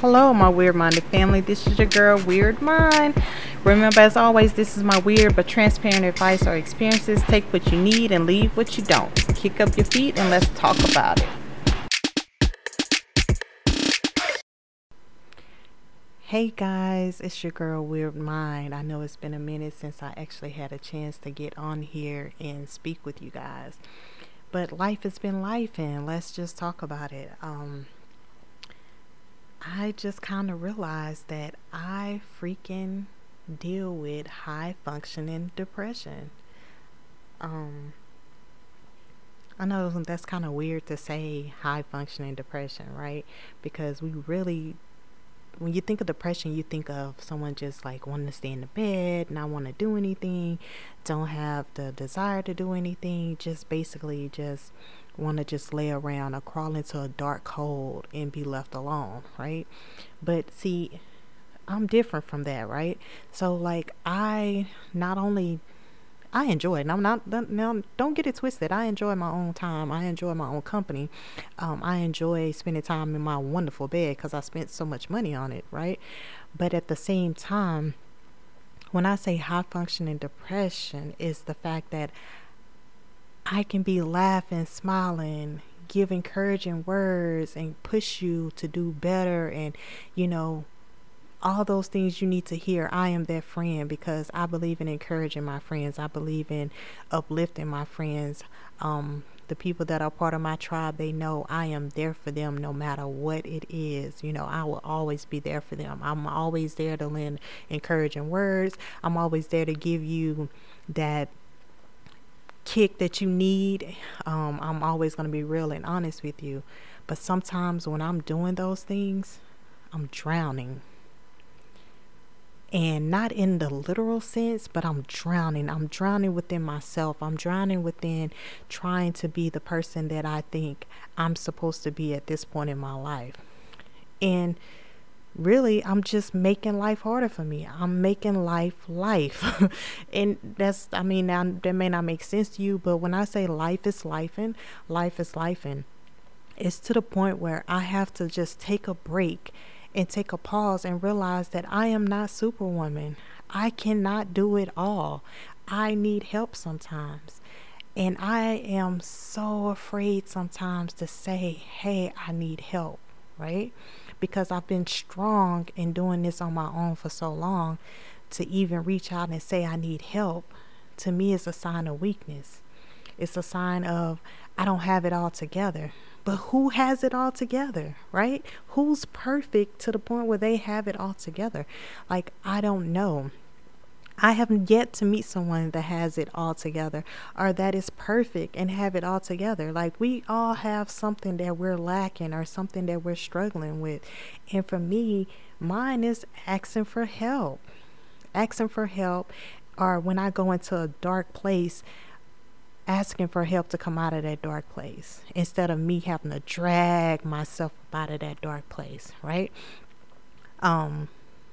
Hello, my weird minded family. This is your girl, Weird Mind. Remember, as always, this is my weird but transparent advice or experiences. Take what you need and leave what you don't. Kick up your feet and let's talk about it. Hey guys, it's your girl Weird Mind. I know it's been a minute since I actually had a chance to get on here and speak with you guys. But life has been life and let's just talk about it. Um I just kind of realized that I freaking deal with high functioning depression. Um, I know that's kind of weird to say high functioning depression, right? Because we really when you think of depression, you think of someone just like wanting to stay in the bed, not want to do anything, don't have the desire to do anything, just basically just want to just lay around or crawl into a dark hole and be left alone, right? But see, I'm different from that, right? So like I not only I enjoy it. And I'm not now. Don't get it twisted. I enjoy my own time. I enjoy my own company. Um, I enjoy spending time in my wonderful bed because I spent so much money on it, right? But at the same time, when I say high functioning depression, is the fact that I can be laughing, smiling, give encouraging words, and push you to do better, and you know all those things you need to hear. I am that friend because I believe in encouraging my friends. I believe in uplifting my friends. Um, the people that are part of my tribe, they know I am there for them no matter what it is. You know, I will always be there for them. I'm always there to lend encouraging words. I'm always there to give you that kick that you need. Um, I'm always going to be real and honest with you. But sometimes when I'm doing those things, I'm drowning and not in the literal sense, but I'm drowning. I'm drowning within myself. I'm drowning within trying to be the person that I think I'm supposed to be at this point in my life. And really, I'm just making life harder for me. I'm making life life. and that's, I mean, now that may not make sense to you, but when I say life is life and life is life and it's to the point where I have to just take a break and take a pause and realize that I am not Superwoman. I cannot do it all. I need help sometimes. And I am so afraid sometimes to say, hey, I need help, right? Because I've been strong in doing this on my own for so long to even reach out and say, I need help, to me is a sign of weakness. It's a sign of I don't have it all together. But who has it all together, right? Who's perfect to the point where they have it all together? Like, I don't know. I have yet to meet someone that has it all together or that is perfect and have it all together. Like we all have something that we're lacking or something that we're struggling with. And for me, mine is asking for help. Asking for help or when I go into a dark place, asking for help to come out of that dark place instead of me having to drag myself out of that dark place, right? Um,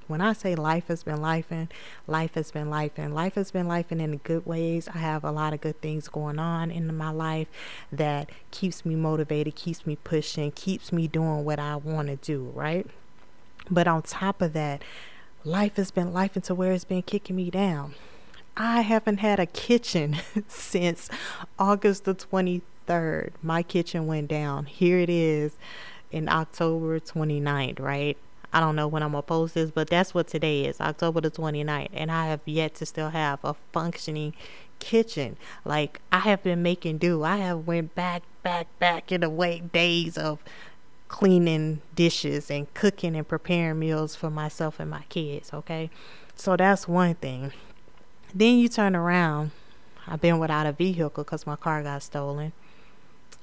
when I say life has been life and life has been life and life has been life and in the good ways, I have a lot of good things going on in my life that keeps me motivated, keeps me pushing, keeps me doing what I want to do, right? But on top of that, life has been life into where it's been kicking me down. I haven't had a kitchen since August the 23rd. My kitchen went down. Here it is in October 29th, right? I don't know when I'm gonna post this, but that's what today is, October the 29th, and I have yet to still have a functioning kitchen. Like I have been making do. I have went back, back, back in the way days of cleaning dishes and cooking and preparing meals for myself and my kids. Okay, so that's one thing. Then you turn around. I've been without a vehicle because my car got stolen,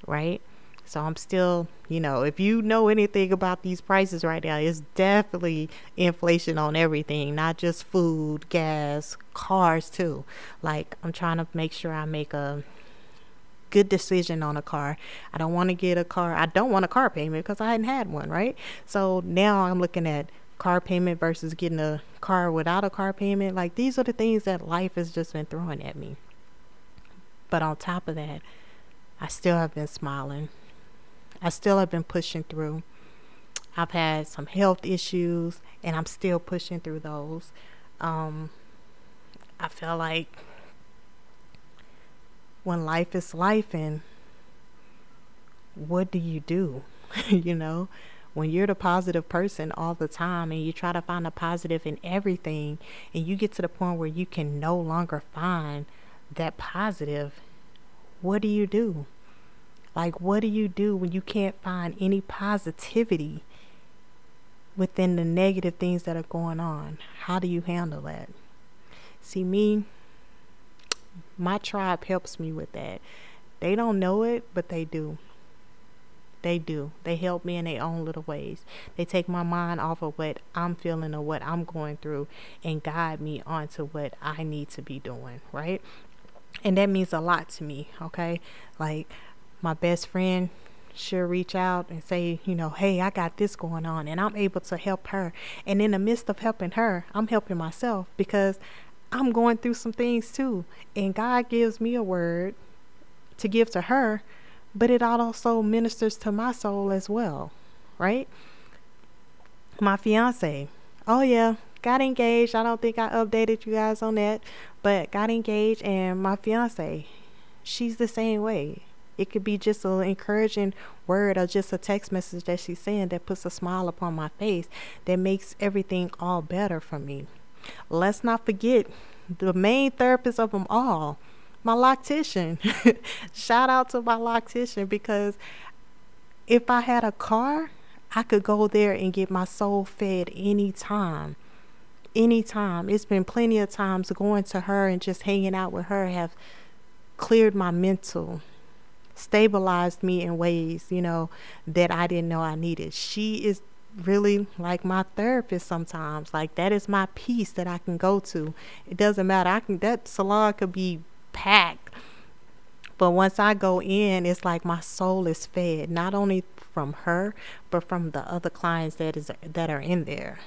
right? So I'm still, you know, if you know anything about these prices right now, it's definitely inflation on everything, not just food, gas, cars too. Like I'm trying to make sure I make a good decision on a car. I don't want to get a car. I don't want a car payment because I hadn't had one, right? So now I'm looking at car payment versus getting a car without a car payment. Like these are the things that life has just been throwing at me. But on top of that, I still have been smiling. I still have been pushing through. I've had some health issues and I'm still pushing through those. Um, I feel like when life is life and what do you do? you know, when you're the positive person all the time and you try to find a positive in everything and you get to the point where you can no longer find that positive, what do you do? Like, what do you do when you can't find any positivity within the negative things that are going on? How do you handle that? See, me, my tribe helps me with that. They don't know it, but they do. They do. They help me in their own little ways. They take my mind off of what I'm feeling or what I'm going through and guide me onto what I need to be doing, right? And that means a lot to me, okay? Like my best friend, she'll reach out and say, you know, hey, I got this going on, and I'm able to help her. And in the midst of helping her, I'm helping myself because I'm going through some things too. And God gives me a word to give to her, but it also ministers to my soul as well, right? My fiance, oh yeah, got engaged. I don't think I updated you guys on that, but got engaged, and my fiance, she's the same way. It could be just an encouraging word or just a text message that she's saying that puts a smile upon my face that makes everything all better for me. Let's not forget the main therapist of them all, my loctician. Shout out to my loctician because if I had a car, I could go there and get my soul fed anytime. Anytime. It's been plenty of times going to her and just hanging out with her have cleared my mental stabilized me in ways, you know, that I didn't know I needed. She is really like my therapist sometimes. Like that is my peace that I can go to. It doesn't matter. I can that salon could be packed. But once I go in, it's like my soul is fed, not only from her, but from the other clients that is that are in there.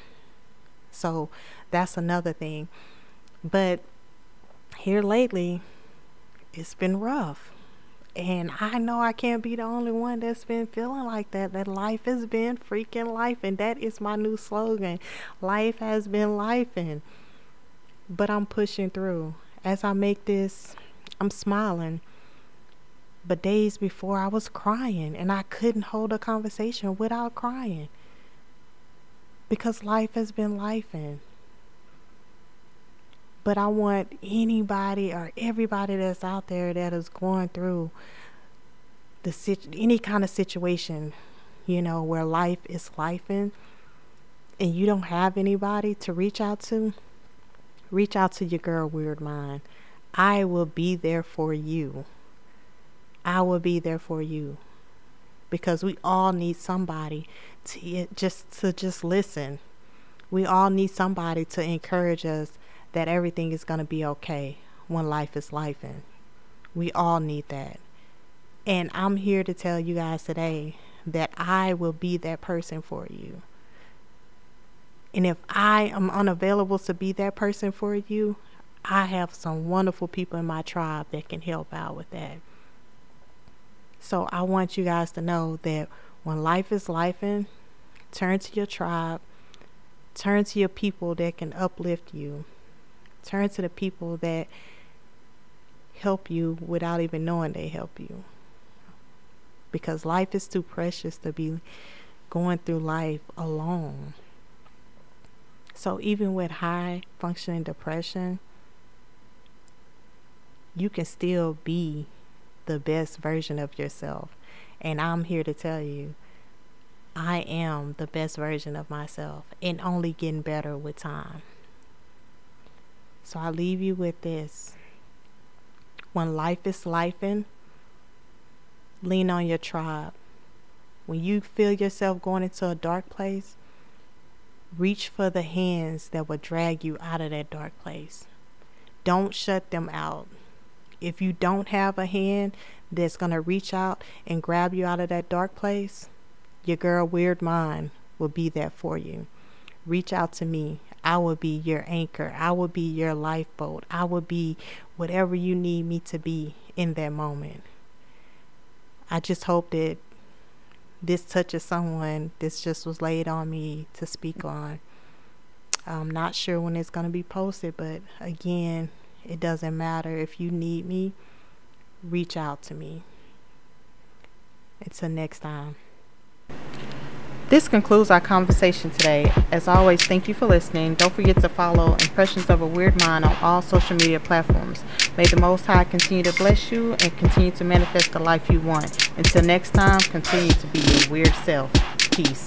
So that's another thing. But here lately, it's been rough. And I know I can't be the only one that's been feeling like that. That life has been freaking life. And that is my new slogan. Life has been life. And but I'm pushing through. As I make this, I'm smiling. But days before I was crying and I couldn't hold a conversation without crying. Because life has been life and but I want anybody or everybody that's out there that is going through the any kind of situation, you know, where life is lifing, and you don't have anybody to reach out to, reach out to your girl Weird Mind. I will be there for you. I will be there for you because we all need somebody to just to just listen. We all need somebody to encourage us that everything is going to be okay when life is lifing. We all need that. And I'm here to tell you guys today that I will be that person for you. And if I am unavailable to be that person for you, I have some wonderful people in my tribe that can help out with that. So I want you guys to know that when life is lifing, turn to your tribe, turn to your people that can uplift you. Turn to the people that help you without even knowing they help you. Because life is too precious to be going through life alone. So, even with high functioning depression, you can still be the best version of yourself. And I'm here to tell you, I am the best version of myself and only getting better with time. So I leave you with this. When life is lifing, lean on your tribe. When you feel yourself going into a dark place, reach for the hands that will drag you out of that dark place. Don't shut them out. If you don't have a hand that's going to reach out and grab you out of that dark place, your girl Weird Mind will be there for you. Reach out to me I will be your anchor. I will be your lifeboat. I will be whatever you need me to be in that moment. I just hope that this touches someone. This just was laid on me to speak on. I'm not sure when it's going to be posted, but again, it doesn't matter. If you need me, reach out to me. Until next time. This concludes our conversation today. As always, thank you for listening. Don't forget to follow Impressions of a Weird Mind on all social media platforms. May the Most High continue to bless you and continue to manifest the life you want. Until next time, continue to be your weird self. Peace.